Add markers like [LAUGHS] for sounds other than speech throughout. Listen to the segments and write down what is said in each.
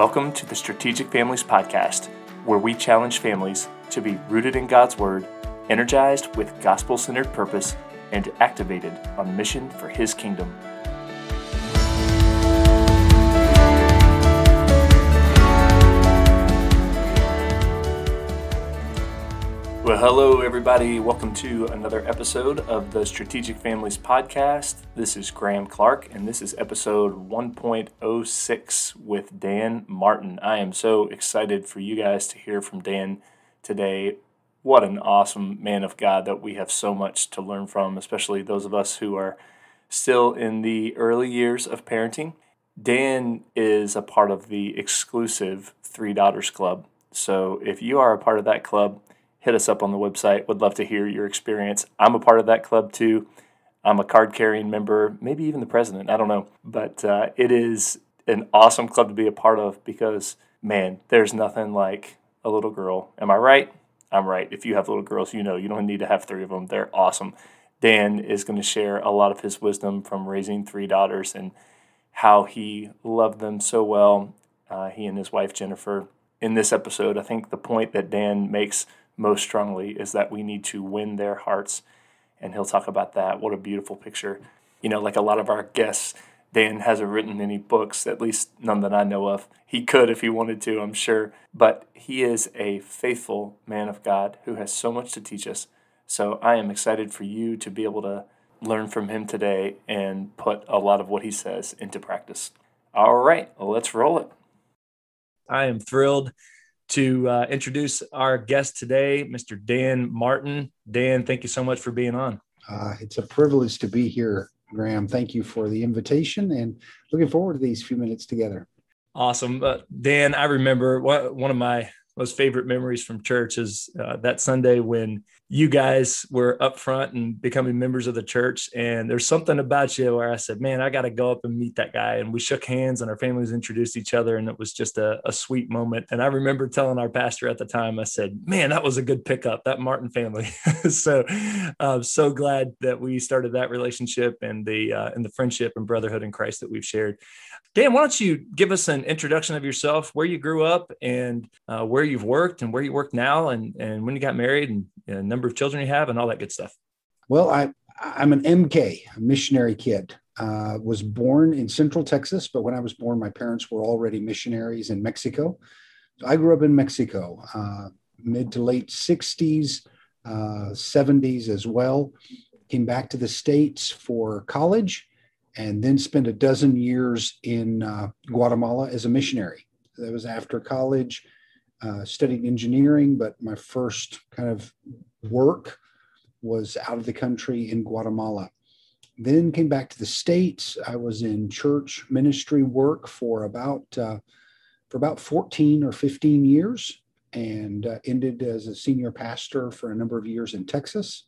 Welcome to the Strategic Families Podcast, where we challenge families to be rooted in God's Word, energized with gospel centered purpose, and activated on mission for His kingdom. Well, hello, everybody. Welcome to another episode of the Strategic Families Podcast. This is Graham Clark, and this is episode 1.06 with Dan Martin. I am so excited for you guys to hear from Dan today. What an awesome man of God that we have so much to learn from, especially those of us who are still in the early years of parenting. Dan is a part of the exclusive Three Daughters Club. So if you are a part of that club, hit us up on the website. Would love to hear your experience. I'm a part of that club too. I'm a card carrying member, maybe even the president. I don't know. But uh, it is an awesome club to be a part of because, man, there's nothing like a little girl. Am I right? I'm right. If you have little girls, you know you don't need to have three of them. They're awesome. Dan is going to share a lot of his wisdom from raising three daughters and how he loved them so well. Uh, he and his wife, Jennifer. In this episode, I think the point that Dan makes most strongly is that we need to win their hearts. And he'll talk about that. What a beautiful picture. You know, like a lot of our guests, Dan hasn't written any books, at least none that I know of. He could if he wanted to, I'm sure. But he is a faithful man of God who has so much to teach us. So I am excited for you to be able to learn from him today and put a lot of what he says into practice. All right, let's roll it. I am thrilled to uh, introduce our guest today, Mr. Dan Martin. Dan, thank you so much for being on. Uh, it's a privilege to be here, Graham. Thank you for the invitation and looking forward to these few minutes together. Awesome. Uh, Dan, I remember one of my most favorite memories from church is uh, that Sunday when you guys were up front and becoming members of the church. And there's something about you where I said, man, I got to go up and meet that guy. And we shook hands and our families introduced each other. And it was just a, a sweet moment. And I remember telling our pastor at the time, I said, man, that was a good pickup, that Martin family. [LAUGHS] so I'm so glad that we started that relationship and the, uh, and the friendship and brotherhood in Christ that we've shared. Dan, why don't you give us an introduction of yourself, where you grew up and uh, where you've worked and where you work now and, and when you got married and, and number of children you have and all that good stuff? Well, I, I'm an MK, a missionary kid. Uh, was born in Central Texas, but when I was born, my parents were already missionaries in Mexico. So I grew up in Mexico, uh, mid to late 60s, uh, 70s as well. Came back to the States for college and then spent a dozen years in uh, Guatemala as a missionary. That was after college, uh, studied engineering, but my first kind of work was out of the country in Guatemala. Then came back to the states. I was in church ministry work for about uh, for about 14 or 15 years, and uh, ended as a senior pastor for a number of years in Texas,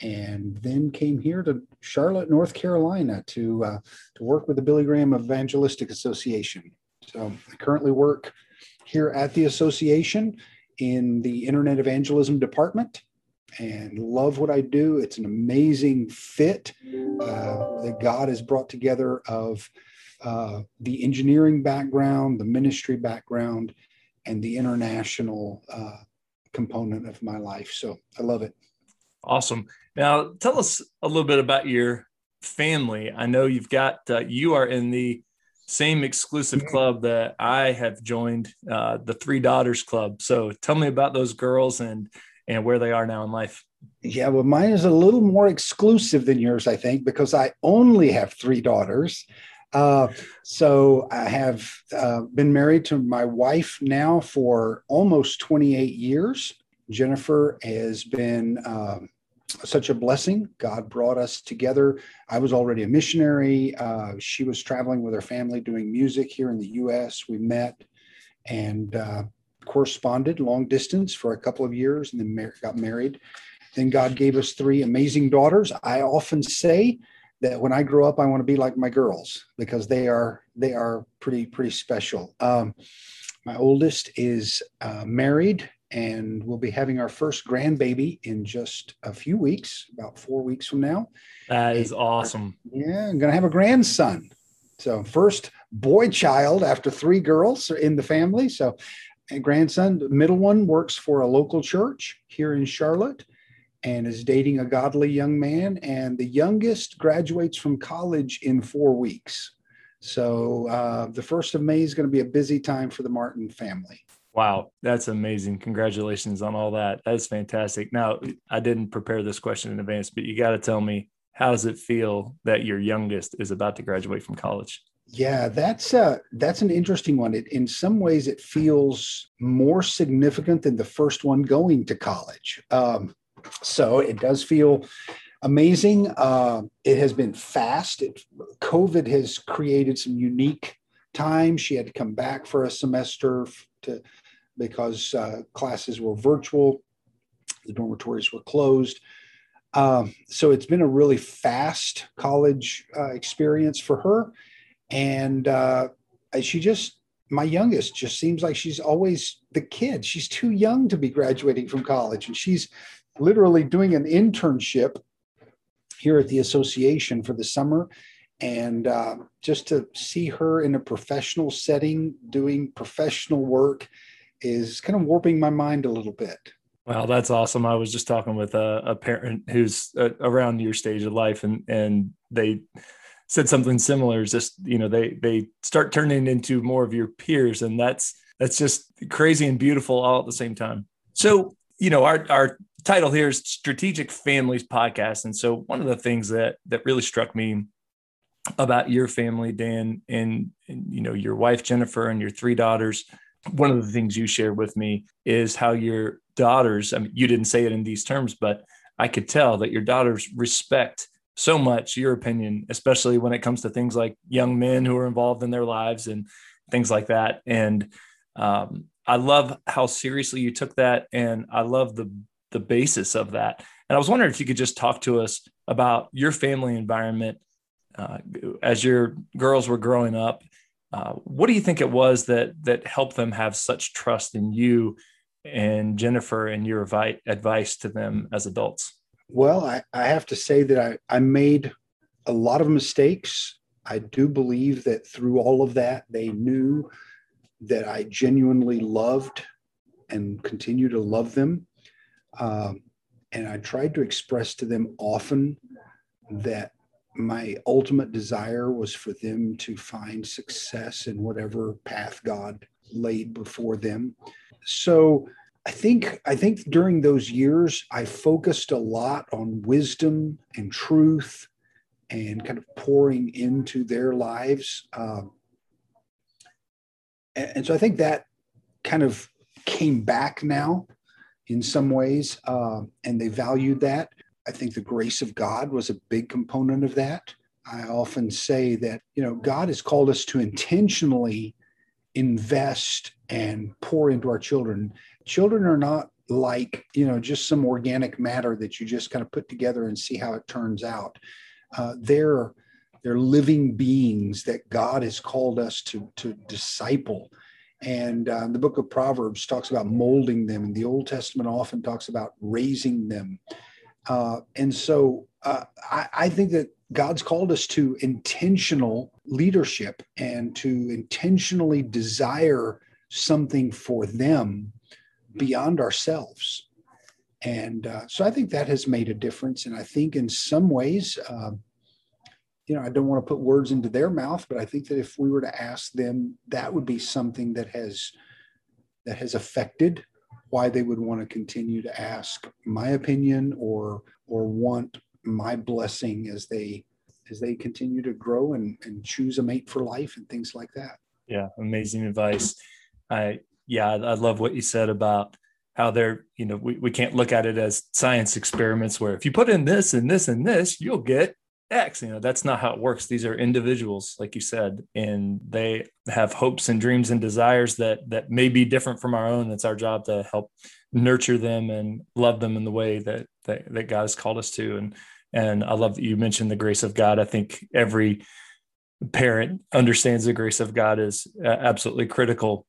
and then came here to Charlotte, North Carolina, to uh, to work with the Billy Graham Evangelistic Association. So I currently work here at the association in the Internet Evangelism Department and love what I do. It's an amazing fit uh, that God has brought together of uh, the engineering background, the ministry background, and the international uh, component of my life. So I love it. Awesome. Now, tell us a little bit about your family. I know you've got, uh, you are in the same exclusive club that I have joined, uh, the Three Daughters Club. So tell me about those girls and and where they are now in life. Yeah, well, mine is a little more exclusive than yours, I think, because I only have three daughters. Uh, so I have uh, been married to my wife now for almost 28 years. Jennifer has been uh, such a blessing. God brought us together. I was already a missionary. Uh, she was traveling with her family doing music here in the U.S. We met and uh, corresponded long distance for a couple of years and then mar- got married. Then God gave us three amazing daughters. I often say that when I grow up, I want to be like my girls because they are they are pretty pretty special. Um, my oldest is uh, married and we'll be having our first grandbaby in just a few weeks, about four weeks from now. That is awesome. Yeah, I'm going to have a grandson. So first boy child after three girls in the family. So, and grandson, the middle one works for a local church here in Charlotte and is dating a godly young man. And the youngest graduates from college in four weeks. So uh, the first of May is going to be a busy time for the Martin family. Wow, that's amazing. Congratulations on all that. That's fantastic. Now, I didn't prepare this question in advance, but you got to tell me how does it feel that your youngest is about to graduate from college? Yeah, that's uh that's an interesting one. It, in some ways, it feels more significant than the first one going to college. Um, so it does feel amazing. Uh, it has been fast. It, COVID has created some unique times. She had to come back for a semester to because uh, classes were virtual, the dormitories were closed. Um, so it's been a really fast college uh, experience for her, and uh, she just my youngest just seems like she's always the kid. She's too young to be graduating from college, and she's literally doing an internship here at the association for the summer and uh, just to see her in a professional setting doing professional work is kind of warping my mind a little bit Wow, that's awesome. I was just talking with a, a parent who's uh, around your stage of life, and and they said something similar. just you know, they they start turning into more of your peers, and that's that's just crazy and beautiful all at the same time. So you know, our our title here is Strategic Families Podcast. And so one of the things that that really struck me about your family, Dan, and, and you know, your wife Jennifer and your three daughters, one of the things you shared with me is how your daughters, I mean, you didn't say it in these terms, but I could tell that your daughters respect so much your opinion, especially when it comes to things like young men who are involved in their lives and things like that. And um, I love how seriously you took that, and I love the the basis of that. And I was wondering if you could just talk to us about your family environment uh, as your girls were growing up. Uh, what do you think it was that that helped them have such trust in you and Jennifer and your vi- advice to them as adults? Well, I, I have to say that I, I made a lot of mistakes. I do believe that through all of that, they knew that I genuinely loved and continue to love them. Um, and I tried to express to them often that my ultimate desire was for them to find success in whatever path God laid before them. So I think I think during those years I focused a lot on wisdom and truth and kind of pouring into their lives. Um, and, and so I think that kind of came back now in some ways, uh, and they valued that. I think the grace of God was a big component of that. I often say that, you know, God has called us to intentionally invest and pour into our children. Children are not like, you know, just some organic matter that you just kind of put together and see how it turns out. Uh, they're they're living beings that God has called us to to disciple and uh, the book of Proverbs talks about molding them, and the Old Testament often talks about raising them. Uh, and so uh, I, I think that God's called us to intentional leadership and to intentionally desire something for them beyond ourselves. And uh, so I think that has made a difference. And I think in some ways, uh, you know, I don't want to put words into their mouth, but I think that if we were to ask them, that would be something that has that has affected why they would want to continue to ask my opinion or or want my blessing as they as they continue to grow and, and choose a mate for life and things like that. Yeah, amazing advice. I yeah, I love what you said about how they're, you know, we, we can't look at it as science experiments where if you put in this and this and this, you'll get X. You know, that's not how it works. These are individuals, like you said, and they have hopes and dreams and desires that that may be different from our own. It's our job to help nurture them and love them in the way that that, that God has called us to. And and I love that you mentioned the grace of God. I think every parent understands the grace of God is uh, absolutely critical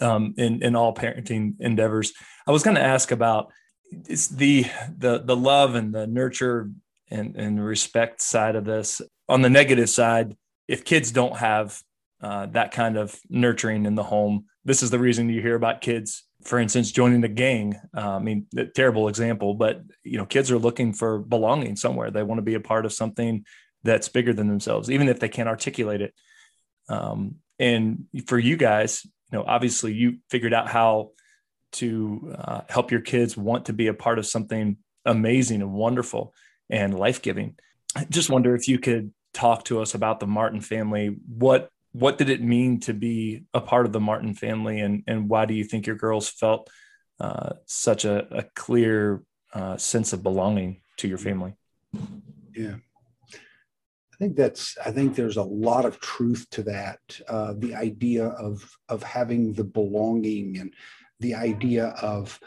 um, in in all parenting endeavors. I was going to ask about it's the the the love and the nurture and, and respect side of this. On the negative side, if kids don't have uh, that kind of nurturing in the home. This is the reason you hear about kids, for instance, joining the gang. Uh, I mean, terrible example, but you know, kids are looking for belonging somewhere. They want to be a part of something that's bigger than themselves, even if they can't articulate it. Um, and for you guys, you know, obviously you figured out how to uh, help your kids want to be a part of something amazing and wonderful and life giving. I just wonder if you could talk to us about the Martin family. What what did it mean to be a part of the Martin family, and and why do you think your girls felt uh, such a, a clear uh, sense of belonging to your family? Yeah, I think that's. I think there's a lot of truth to that. Uh, the idea of of having the belonging and the idea of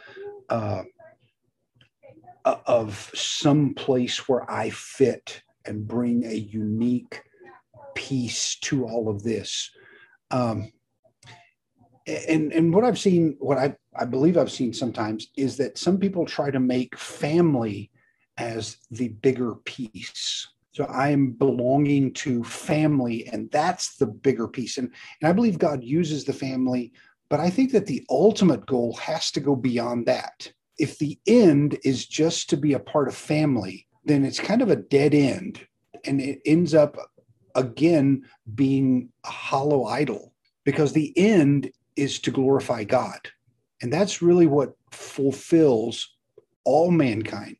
uh, of some place where I fit and bring a unique piece to all of this. Um, and and what I've seen, what I I believe I've seen sometimes is that some people try to make family as the bigger piece. So I am belonging to family, and that's the bigger piece. And and I believe God uses the family, but I think that the ultimate goal has to go beyond that. If the end is just to be a part of family, then it's kind of a dead end and it ends up again being a hollow idol because the end is to glorify God. And that's really what fulfills all mankind.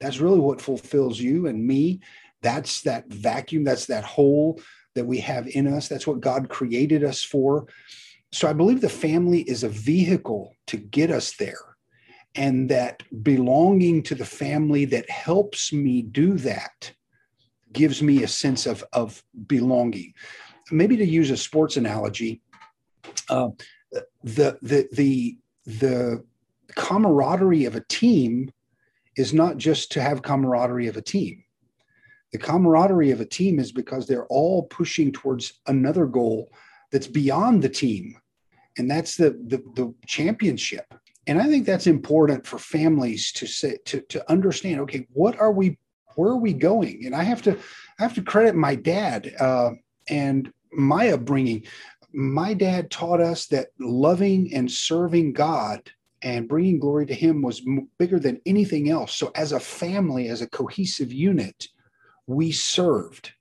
That's really what fulfills you and me. That's that vacuum, that's that hole that we have in us. That's what God created us for. So I believe the family is a vehicle to get us there. And that belonging to the family that helps me do that gives me a sense of, of belonging. Maybe to use a sports analogy, uh, the, the, the, the camaraderie of a team is not just to have camaraderie of a team. The camaraderie of a team is because they're all pushing towards another goal that's beyond the team, and that's the, the, the championship. And I think that's important for families to say to, to understand. Okay, what are we where are we going? And I have to, I have to credit my dad uh, and my upbringing. My dad taught us that loving and serving God and bringing glory to Him was bigger than anything else. So, as a family, as a cohesive unit, we served.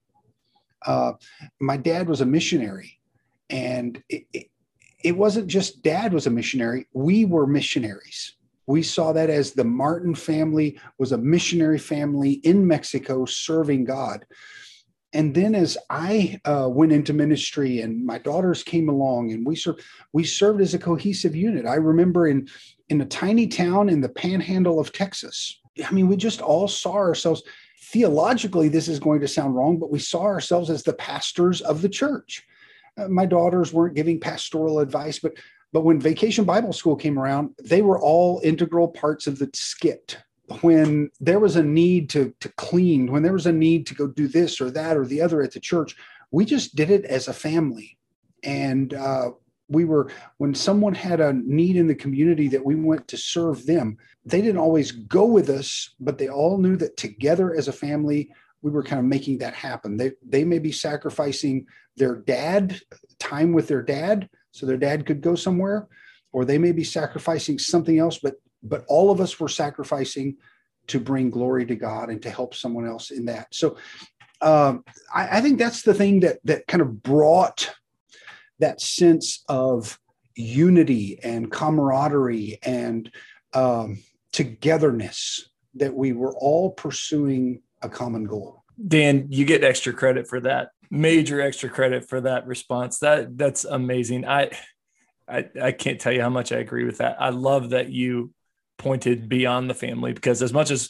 Uh, my dad was a missionary, and it, it, it wasn't just dad was a missionary, we were missionaries we saw that as the Martin family was a missionary family in Mexico serving God. And then as I uh, went into ministry and my daughters came along and we served, we served as a cohesive unit. I remember in, in a tiny town in the panhandle of Texas, I mean, we just all saw ourselves theologically, this is going to sound wrong, but we saw ourselves as the pastors of the church. Uh, my daughters weren't giving pastoral advice, but but when Vacation Bible School came around, they were all integral parts of the skit. When there was a need to, to clean, when there was a need to go do this or that or the other at the church, we just did it as a family. And uh, we were, when someone had a need in the community that we went to serve them, they didn't always go with us, but they all knew that together as a family, we were kind of making that happen. They, they may be sacrificing their dad, time with their dad, so their dad could go somewhere, or they may be sacrificing something else, but but all of us were sacrificing to bring glory to God and to help someone else in that. So um, I, I think that's the thing that that kind of brought that sense of unity and camaraderie and um, togetherness that we were all pursuing a common goal. Dan, you get extra credit for that major extra credit for that response. That that's amazing. I, I I can't tell you how much I agree with that. I love that you pointed beyond the family because as much as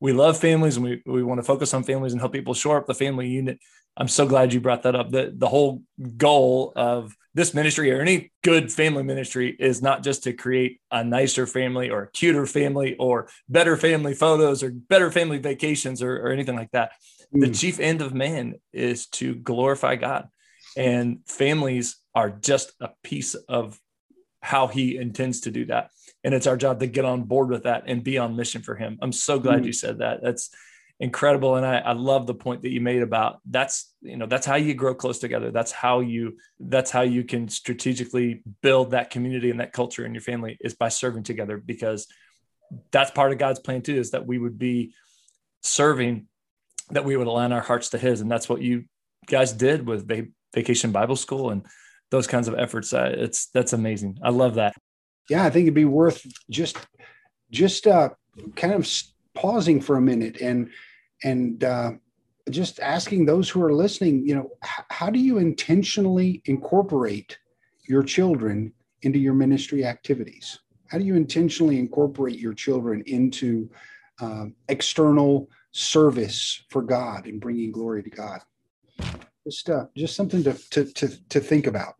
we love families and we, we want to focus on families and help people shore up the family unit. I'm so glad you brought that up. The, the whole goal of this ministry or any good family ministry is not just to create a nicer family or a cuter family or better family photos or better family vacations or, or anything like that the mm. chief end of man is to glorify God. And families are just a piece of how he intends to do that. And it's our job to get on board with that and be on mission for him. I'm so glad mm. you said that. That's incredible. And I, I love the point that you made about that's, you know, that's how you grow close together. That's how you, that's how you can strategically build that community and that culture in your family is by serving together because that's part of God's plan too, is that we would be serving, that we would align our hearts to his. And that's what you guys did with vacation Bible school and those kinds of efforts. Uh, it's, that's amazing. I love that. Yeah. I think it'd be worth just, just, uh, kind of pausing for a minute and and uh, just asking those who are listening, you know, h- how do you intentionally incorporate your children into your ministry activities? How do you intentionally incorporate your children into um, external service for God and bringing glory to God? Just, uh, just something to, to, to, to think about.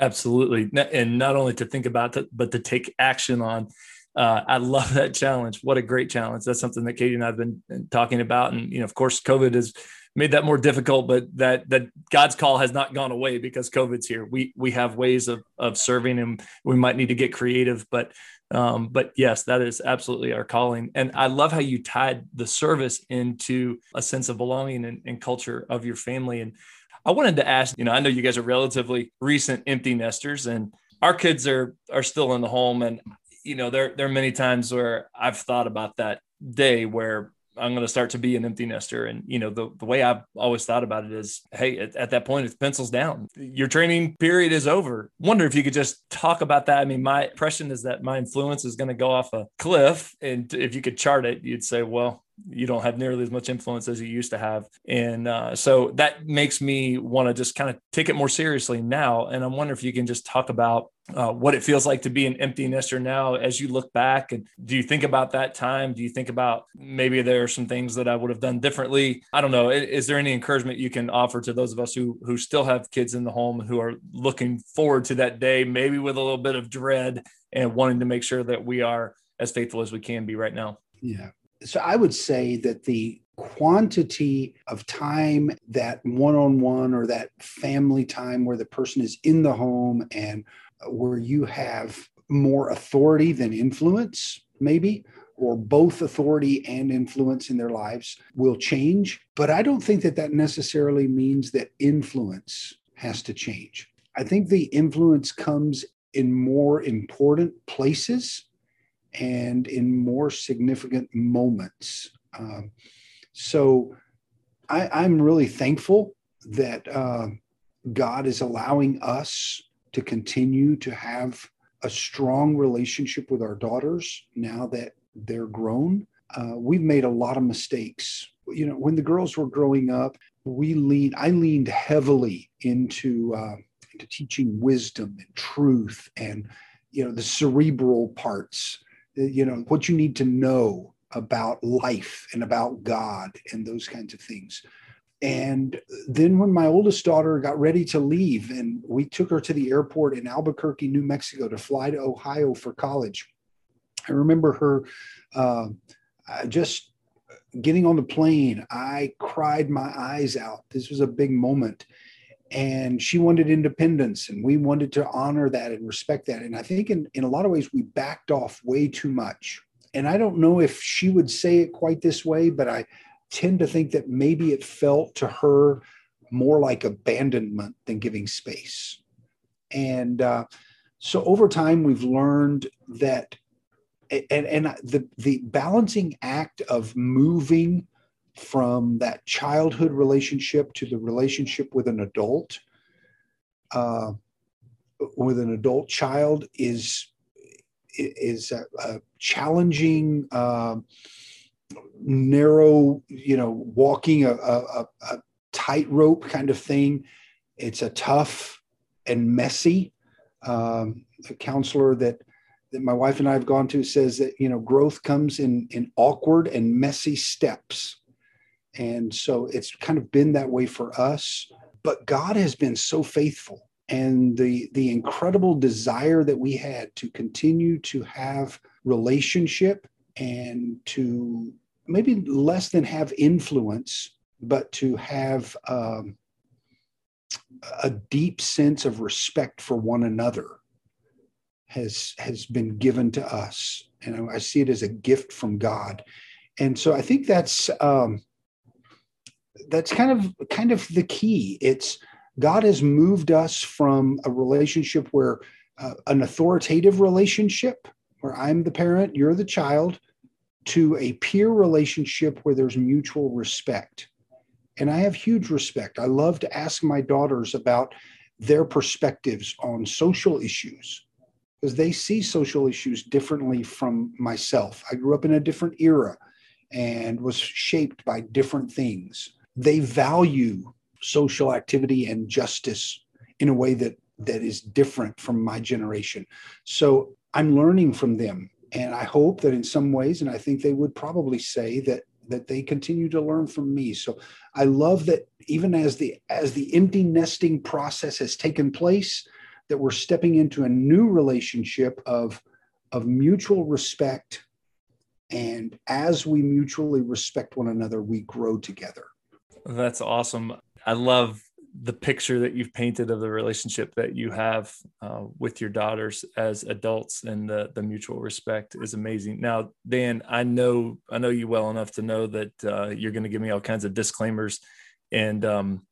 Absolutely. And not only to think about, but to take action on uh, I love that challenge. What a great challenge. That's something that Katie and I've been talking about. And, you know, of course, COVID has made that more difficult, but that, that God's call has not gone away because COVID's here. We, we have ways of, of serving and we might need to get creative, but, um, but yes, that is absolutely our calling. And I love how you tied the service into a sense of belonging and, and culture of your family. And I wanted to ask, you know, I know you guys are relatively recent empty nesters and our kids are are still in the home and you know, there there are many times where I've thought about that day where I'm going to start to be an empty nester. And, you know, the, the way I've always thought about it is, hey, at, at, that point, it's pencils down. Your training period is over. Wonder if you could just talk about that. I mean, my impression is that my influence is going to go off a cliff. And if you could chart it, you'd say, well, you don't have nearly as much influence as you used to have. And uh, so that makes me want to just kind of take it more seriously now. And I'm wondering if you can just talk about uh, what it feels like to be an empty nester now as you look back. And do you think about that time? Do you think about maybe there are some things that I would have done differently? I don't know. Is, is there any encouragement you can offer to those of us who who still have kids in the home who are looking forward to that day, maybe with a little bit of dread and wanting to make sure that we are as faithful as we can be right now? Yeah so I would say that the quantity of time that one on one or that family time where the person is in the home and where you have more authority than influence, maybe, or both authority and influence in their lives will change. But I don't think that that necessarily means that influence has to change. I think the influence comes in more important places and in more significant moments. Um, so I, am really thankful that uh, God is allowing us to continue to have a strong relationship with our daughters now that they're grown. Uh, we've made a lot of mistakes. You know, when the girls were growing up, we leaned. I leaned heavily into uh, into teaching wisdom and truth, and you know the cerebral parts you know what you need to know about life and about God and those kinds of things. And then when my oldest daughter got ready to leave, and we took her to the airport in Albuquerque, New Mexico, to fly to Ohio for college, I remember her uh, just getting on the plane. I cried my eyes out. This was a big moment and she wanted independence and we wanted to honor that and respect that. And i think in, in a lot of ways we backed off way too much. And i don't know if she would say it quite this way but i tend to think that maybe it felt to her more like abandonment than giving space. And uh, so over time we've learned that and, and the, the balancing act of moving from that childhood relationship to the relationship with an adult uh, with an adult child is is a, a challenging uh, narrow you know walking a, a, a tightrope kind of thing. It's a tough and messy um, a counselor that that my wife and I have gone to says that you know growth comes in in awkward and messy steps and so it's kind of been that way for us. But God has been so faithful. And the, the incredible desire that we had to continue to have relationship and to maybe less than have influence, but to have um, a deep sense of respect for one another has has been given to us and i see it as a gift from god and so I think that's um, that's kind of kind of the key. It's God has moved us from a relationship where uh, an authoritative relationship where I'm the parent, you're the child, to a peer relationship where there's mutual respect. And I have huge respect. I love to ask my daughters about their perspectives on social issues because they see social issues differently from myself. I grew up in a different era and was shaped by different things. They value social activity and justice in a way that that is different from my generation. So I'm learning from them and I hope that in some ways and I think they would probably say that that they continue to learn from me. So I love that even as the as the empty nesting process has taken place that we're stepping into a new relationship of of mutual respect and as we mutually respect one another we grow together. That's awesome. I love the picture that you've painted of the relationship that you have uh, with your daughters as adults and the the mutual respect is amazing. Now, Dan, I know I know you well enough to know that uh, you're going to give me all kinds of disclaimers, and um,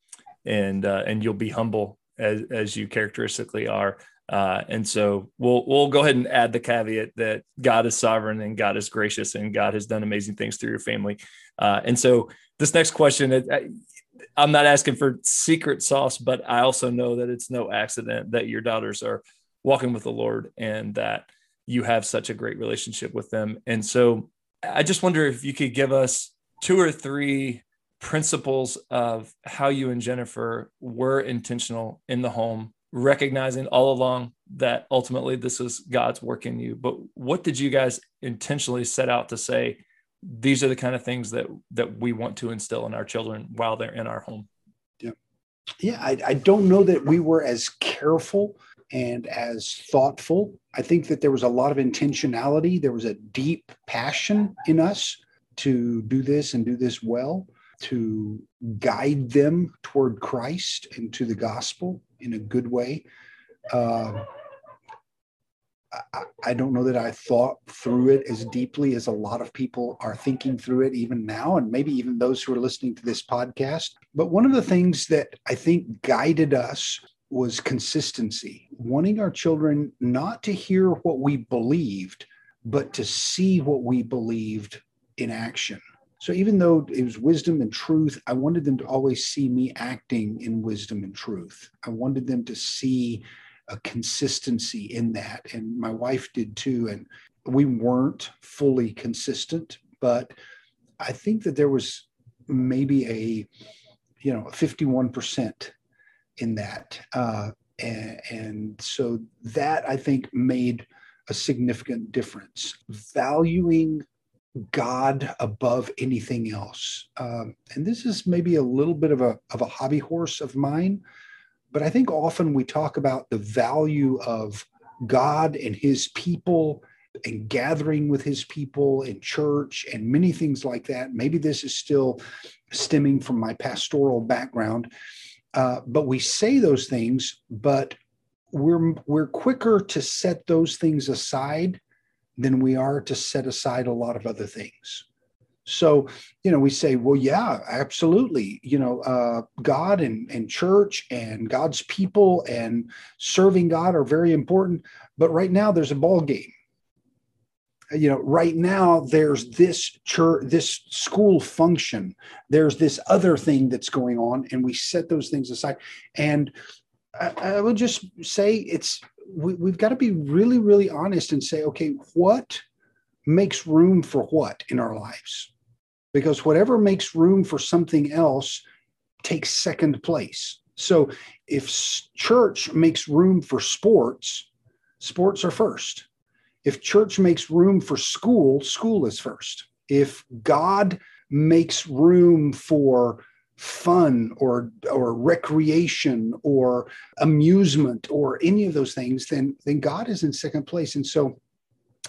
and uh, and you'll be humble as as you characteristically are. Uh, and so we'll we'll go ahead and add the caveat that God is sovereign and God is gracious and God has done amazing things through your family. Uh, and so this next question, I'm not asking for secret sauce, but I also know that it's no accident that your daughters are walking with the Lord and that you have such a great relationship with them. And so I just wonder if you could give us two or three principles of how you and Jennifer were intentional in the home, recognizing all along that ultimately this is God's work in you. But what did you guys intentionally set out to say? these are the kind of things that that we want to instill in our children while they're in our home yeah yeah i, I don't know that we were as careful and as thoughtful i think that there was a lot of intentionality there was a deep passion in us to do this and do this well to guide them toward christ and to the gospel in a good way uh, I, I don't know that I thought through it as deeply as a lot of people are thinking through it even now, and maybe even those who are listening to this podcast. But one of the things that I think guided us was consistency, wanting our children not to hear what we believed, but to see what we believed in action. So even though it was wisdom and truth, I wanted them to always see me acting in wisdom and truth. I wanted them to see a consistency in that. And my wife did too. And we weren't fully consistent, but I think that there was maybe a, you know, 51% in that. Uh, and, and so that I think made a significant difference. Valuing God above anything else. Um, and this is maybe a little bit of a, of a hobby horse of mine, but I think often we talk about the value of God and his people and gathering with his people in church and many things like that. Maybe this is still stemming from my pastoral background. Uh, but we say those things, but we're we're quicker to set those things aside than we are to set aside a lot of other things. So, you know, we say, well, yeah, absolutely. You know, uh, God and, and church and God's people and serving God are very important. But right now, there's a ball game. You know, right now there's this church, this school function. There's this other thing that's going on, and we set those things aside. And I, I would just say it's we, we've got to be really, really honest and say, okay, what makes room for what in our lives? because whatever makes room for something else takes second place. So if church makes room for sports, sports are first. If church makes room for school, school is first. If God makes room for fun or or recreation or amusement or any of those things then then God is in second place. And so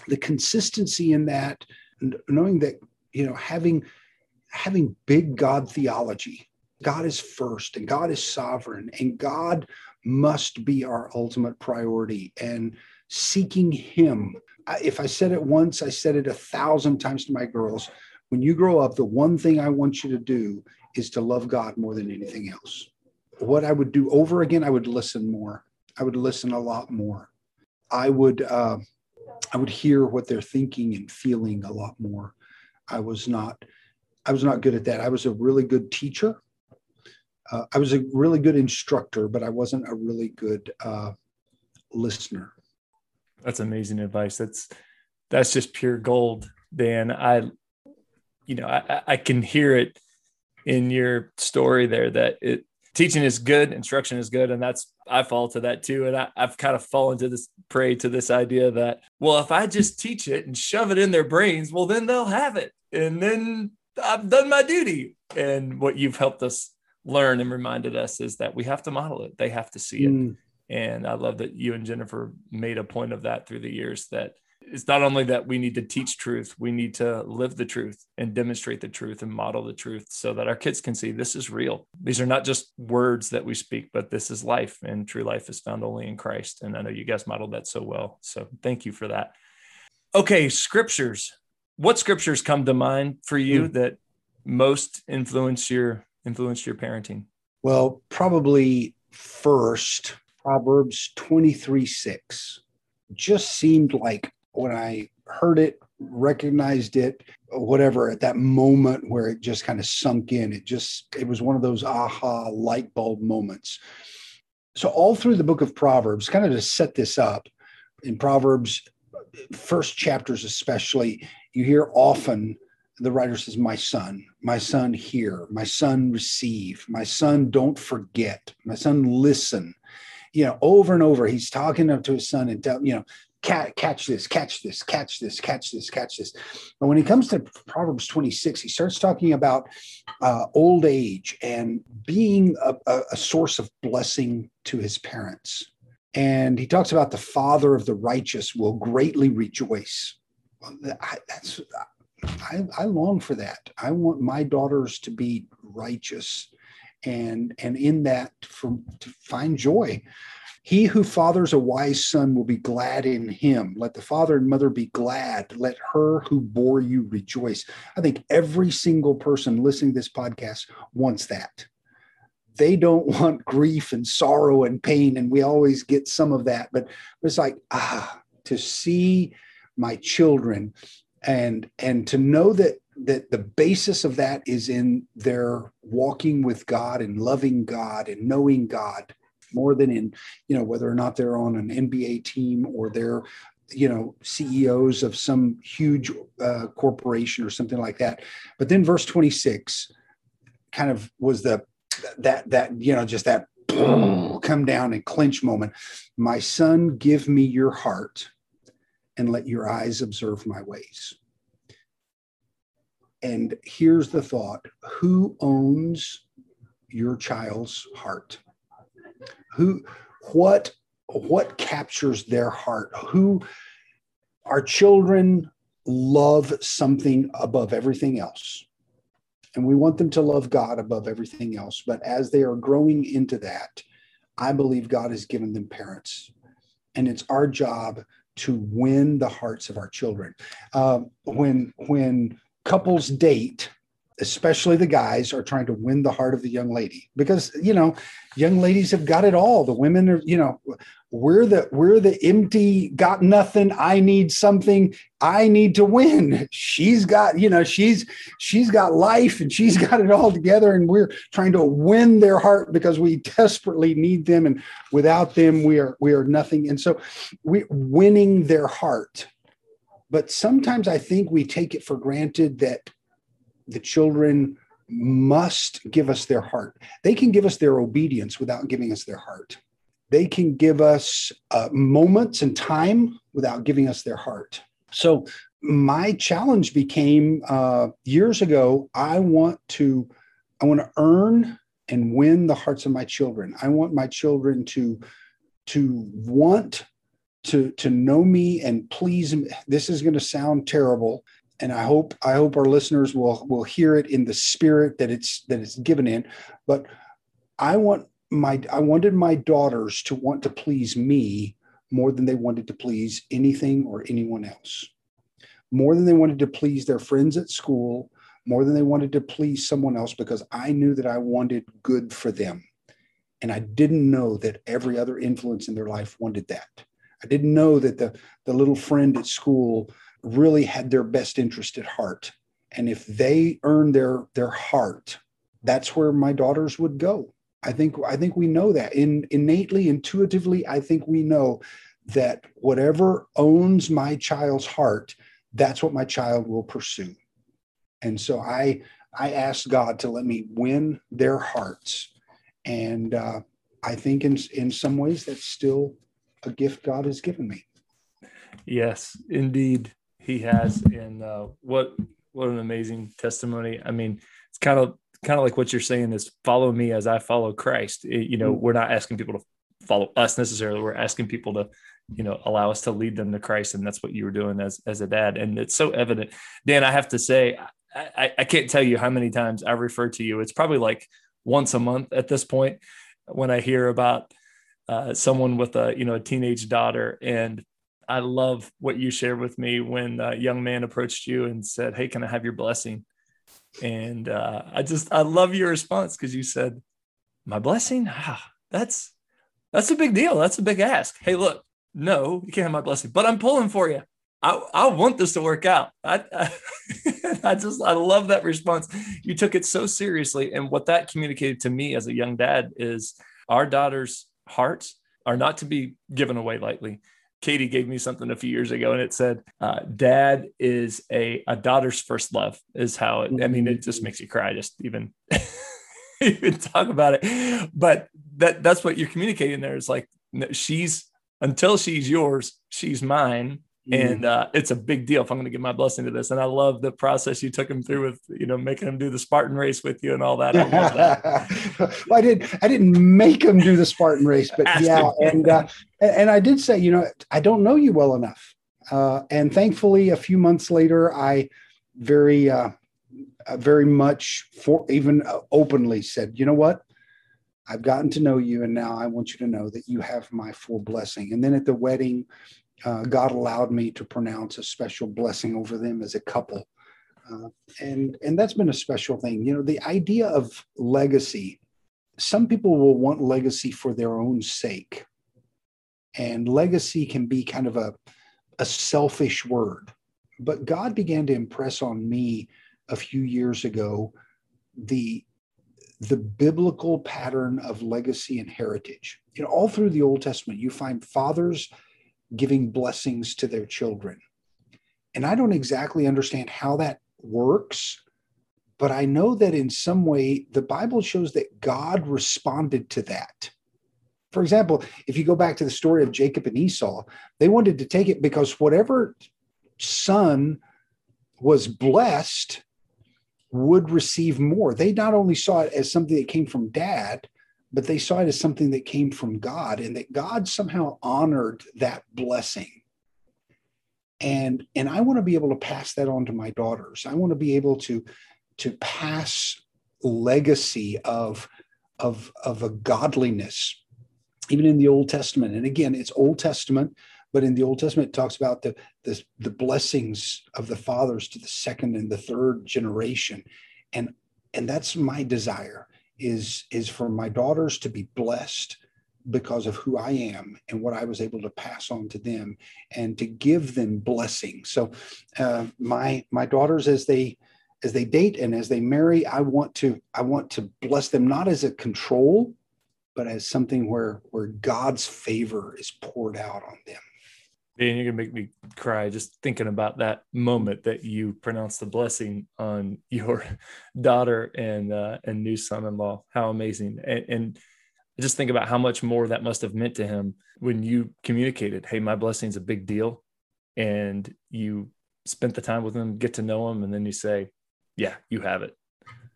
the consistency in that knowing that you know having having big god theology god is first and god is sovereign and god must be our ultimate priority and seeking him. If i said it once i said it a thousand times to my girls when you grow up, the one thing I want you to do is to love God more than anything else. What I would do over again, I would listen more. I would listen a lot more. I would uh, I would hear what they're thinking and feeling a lot more. I was not I was not good at that. I was a really good teacher. Uh, I was a really good instructor, but I wasn't a really good uh, listener. That's amazing advice. That's that's just pure gold, Dan. I, you know, I, I can hear it in your story there that it teaching is good, instruction is good, and that's I fall to that too. And I, I've kind of fallen to this prey to this idea that well, if I just teach it and shove it in their brains, well, then they'll have it, and then I've done my duty. And what you've helped us learn and reminded us is that we have to model it. They have to see it. Mm. And I love that you and Jennifer made a point of that through the years that it's not only that we need to teach truth, we need to live the truth and demonstrate the truth and model the truth so that our kids can see this is real. These are not just words that we speak, but this is life, and true life is found only in Christ. And I know you guys modeled that so well. So thank you for that. Okay, scriptures what scriptures come to mind for you mm. that most influence your influence your parenting? Well, probably first Proverbs 23 6 just seemed like when I heard it, recognized it, whatever, at that moment where it just kind of sunk in, it just, it was one of those aha light bulb moments. So, all through the book of Proverbs, kind of to set this up, in Proverbs, first chapters especially, you hear often the writer says, My son, my son, hear, my son, receive, my son, don't forget, my son, listen. You know, over and over, he's talking up to his son and tell, you know, catch this, catch this, catch this, catch this, catch this. But when he comes to Proverbs 26, he starts talking about uh, old age and being a, a, source of blessing to his parents. And he talks about the father of the righteous will greatly rejoice. That's I, I long for that. I want my daughters to be righteous, and and in that from to find joy. He who fathers a wise son will be glad in him. Let the father and mother be glad. Let her who bore you rejoice. I think every single person listening to this podcast wants that. They don't [LAUGHS] want grief and sorrow and pain, and we always get some of that. But it's like ah, to see my children and and to know that that the basis of that is in their walking with God and loving God and knowing God more than in you know whether or not they're on an NBA team or they're you know CEOs of some huge uh, corporation or something like that. But then verse 26 kind of was the that that you know just that [CLEARS THROAT] come down and clinch moment. My son, give me your heart and let your eyes observe my ways. And here's the thought who owns your child's heart? Who, what, what captures their heart? Who, our children love something above everything else. And we want them to love God above everything else. But as they are growing into that, I believe God has given them parents. And it's our job to win the hearts of our children. Uh, when when couples date, especially the guys, are trying to win the heart of the young lady. Because you know, young ladies have got it all. The women are, you know, we're the we're the empty got nothing i need something i need to win. She's got you know she's she's got life and she's [LAUGHS] got it all together. And we're trying to win their heart because we [LAUGHS] desperately need them. And without them we are we are nothing. And so we winning their heart. But sometimes i think we take it for granted that the children must give us their heart they can give us their obedience without giving us their heart they can give us uh, moments and time without giving us their heart. So my challenge became uh, years ago. I want to, I want to earn and win the hearts of my children. I want my children to, to want to to know me and please. Me. This is going to sound terrible, and I hope I hope our listeners will will hear it in the spirit that it's that it's given in. But I want my I wanted my daughters to want to please me more than they wanted to please anything or anyone else. More than they wanted to please their friends at school, more than they wanted to please someone else because I knew that I wanted good for them. And I didn't know that every other influence in their life wanted that. I didn't know that the, the little friend at school really had their best interest at heart. And if they earned their, their heart, that's where my daughters would go. I think I think we know that in innately, intuitively. I think we know that whatever owns my child's heart, that's what my child will pursue. And so I I asked God to let me win their hearts, and uh, I think in in some ways that's still a gift God has given me. Yes, indeed, He has. And uh, what what an amazing testimony! I mean, it's kind of kind of like what you're saying is follow me as I follow Christ. It, you know, mm-hmm. we're not asking people to follow us necessarily. We're asking people to you know allow us to lead them to christ and that's what you were doing as as a dad and it's so evident dan i have to say i i can't tell you how many times i refer to you it's probably like once a month at this point when i hear about uh, someone with a you know a teenage daughter and i love what you shared with me when a young man approached you and said hey can i have your blessing and uh, i just i love your response because you said my blessing ah, that's that's a big deal that's a big ask hey look no, you can't have my blessing, but I'm pulling for you. I, I want this to work out. I, I, [LAUGHS] I just, I love that response. You took it so seriously. And what that communicated to me as a young dad is our daughter's hearts are not to be given away lightly. Katie gave me something a few years ago and it said, uh, dad is a, a daughter's first love is how it, I mean, it just makes you cry. Just even, [LAUGHS] even talk about it. But that that's what you're communicating there is like, she's until she's yours, she's mine. Mm. And uh, it's a big deal if I'm going to give my blessing to this. And I love the process you took him through with, you know, making him do the Spartan race with you and all that. I, that. [LAUGHS] well, I did. I didn't make him do the Spartan race, but yeah. And uh, and I did say, you know, I don't know you well enough. Uh, and thankfully, a few months later, I very, uh, very much for even openly said, you know what, I've gotten to know you, and now I want you to know that you have my full blessing. And then at the wedding, uh, God allowed me to pronounce a special blessing over them as a couple. Uh, and and that's been a special thing. You know, the idea of legacy. Some people will want legacy for their own sake, and legacy can be kind of a a selfish word. But God began to impress on me a few years ago the the biblical pattern of legacy and heritage. You know, all through the Old Testament, you find fathers giving blessings to their children. And I don't exactly understand how that works, but I know that in some way the Bible shows that God responded to that. For example, if you go back to the story of Jacob and Esau, they wanted to take it because whatever son was blessed would receive more. They not only saw it as something that came from dad, but they saw it as something that came from God and that God somehow honored that blessing. And, and I want to be able to pass that on to my daughters. I want to be able to, to pass legacy of, of, of a godliness, even in the Old Testament. And again, it's Old Testament, but in the Old Testament, it talks about the, the, the blessings of the fathers to the second and the third generation. And, and that's my desire is, is for my daughters to be blessed because of who I am and what I was able to pass on to them and to give them blessing. So uh, my my daughters as they as they date and as they marry, I want to I want to bless them not as a control, but as something where where God's favor is poured out on them. And you're gonna make me cry just thinking about that moment that you pronounced the blessing on [LAUGHS] your daughter and uh, and new son-in-law. How amazing! And, and just think about how much more that must have meant to him when you communicated, "Hey, my blessing's a big deal," and you spent the time with him, get to know him, and then you say, "Yeah, you have it."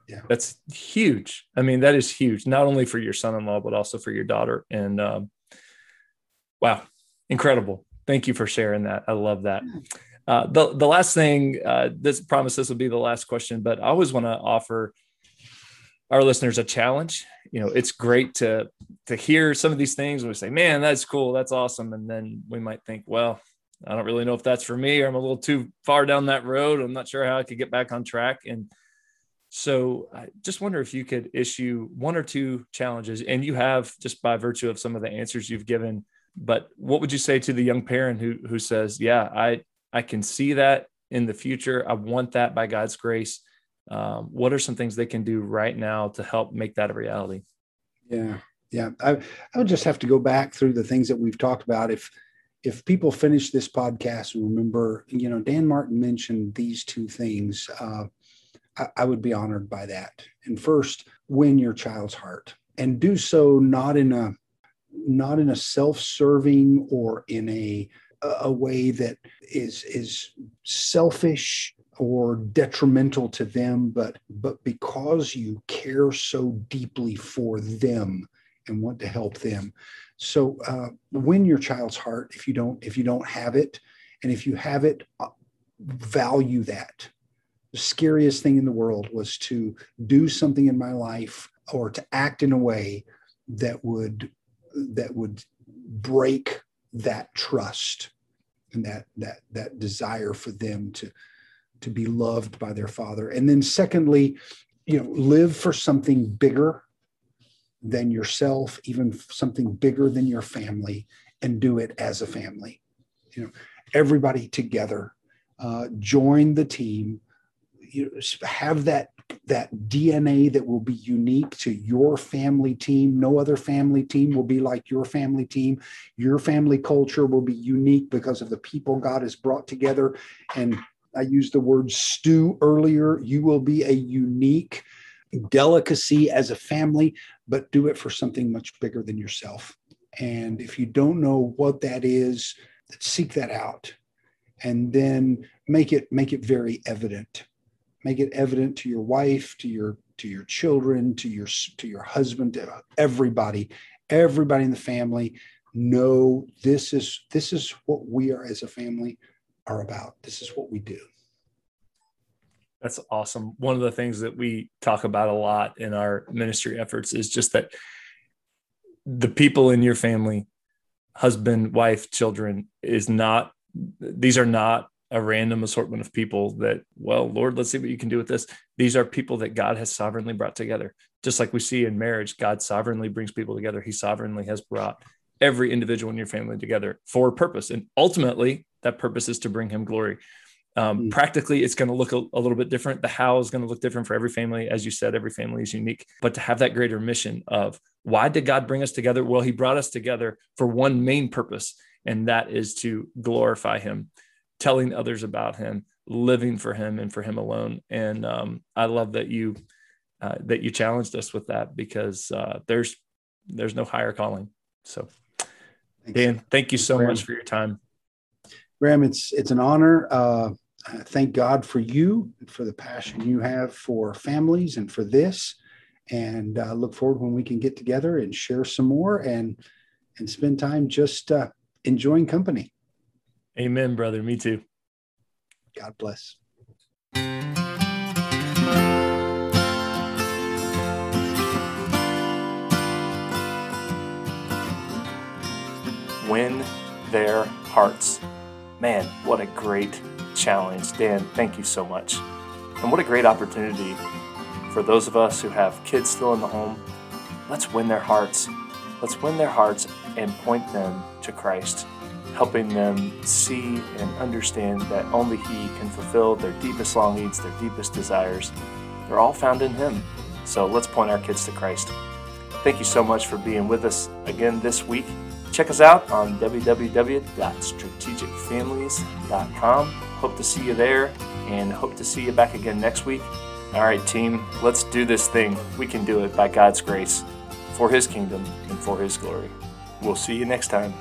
Yeah, that's huge. I mean, that is huge, not only for your son-in-law but also for your daughter. And um, wow, incredible Thank you for sharing that. I love that. Uh, the the last thing, uh, this promise this will be the last question, but I always want to offer our listeners a challenge. You know, it's great to to hear some of these things. We say, "Man, that's cool, that's awesome," and then we might think, "Well, I don't really know if that's for me, or I'm a little too far down that road. I'm not sure how I could get back on track." And So I just wonder if you could issue one or two challenges, and you have just by virtue of some of the answers you've given. But what would you say to the young parent who who says, "Yeah, I I can see that in the future. I want that by God's grace." Um, what are some things they can do right now to help make that a reality? Yeah, yeah. I I would just have to go back through the things that we've talked about. If if people finish this podcast and remember, you know, Dan Martin mentioned these two things, uh, I, I would be honored by that. And first, win your child's heart, and do so not in a not in a self-serving or in a a way that is is selfish or detrimental to them but but because you care so deeply for them and want to help them. So uh, win your child's heart if you don't if you don't have it. And if you have it uh, value that. The scariest thing in the world was to do something in my life or to act in a way that would that would break that trust and that that that desire for them to to be loved by their father and then secondly you know live for something bigger than yourself, even something bigger than your family, and do it as a family. You know, everybody together, uh, join the team. You know, have that that DNA that will be unique to your family team. No other family team will be like your family team. Your family culture will be unique because of the people God has brought together. And I used the word stew earlier. You will be a unique delicacy as a family, but do it for something much bigger than yourself. And if you don't know what that is, seek that out and then make it make it very evident. Make it evident to your wife, to your to your children, to your to your husband, to everybody, everybody in the family know this is this is what we are as a family are about. This is what we do. That's awesome. One of the things that we talk about a lot in our ministry efforts is just that the people in your family, husband, wife, children, is not, these are not a random assortment of people that, well, Lord, let's see what you can do with this. These are people that God has sovereignly brought together. Just like we see in marriage, God sovereignly brings people together. He sovereignly has brought every individual in your family together for a purpose. And ultimately, that purpose is to bring him glory. Um, mm. Practically, it's going to look a, a, little bit different. The how is going to look different for every family. As you said, every family is unique. But to have that greater mission of why did God bring us together? Well, He brought us together for one main purpose, and that is to glorify Him, telling others about Him, living for Him and for Him alone. And um, I love that you uh, that you challenged us with that because uh, there's there's no higher calling. So, Thanks. Dan, thank you so Graham. much for your time. Graham, it's it's an honor. Uh, thank God for you and for the passion you have for families and for this. And uh, look forward when we can get together and share some more and and spend time just uh, enjoying company. Amen, brother. Me too. God bless. Win their hearts. Man, what a great challenge. Dan, thank you so much. And what a great opportunity for those of us who have kids still in the home. Let's win their hearts. Let's win their hearts and point them to Christ, helping them see and understand that only He can fulfill their deepest longings, their deepest desires. They're all found in Him. So let's point our kids to Christ. Thank you so much for being with us again this week. Check us out on www.strategicfamilies.com. Hope to see you there and hope to see you back again next week. All right, team, let's do this thing. We can do it by God's grace, for His kingdom, and for His glory. We'll see you next time.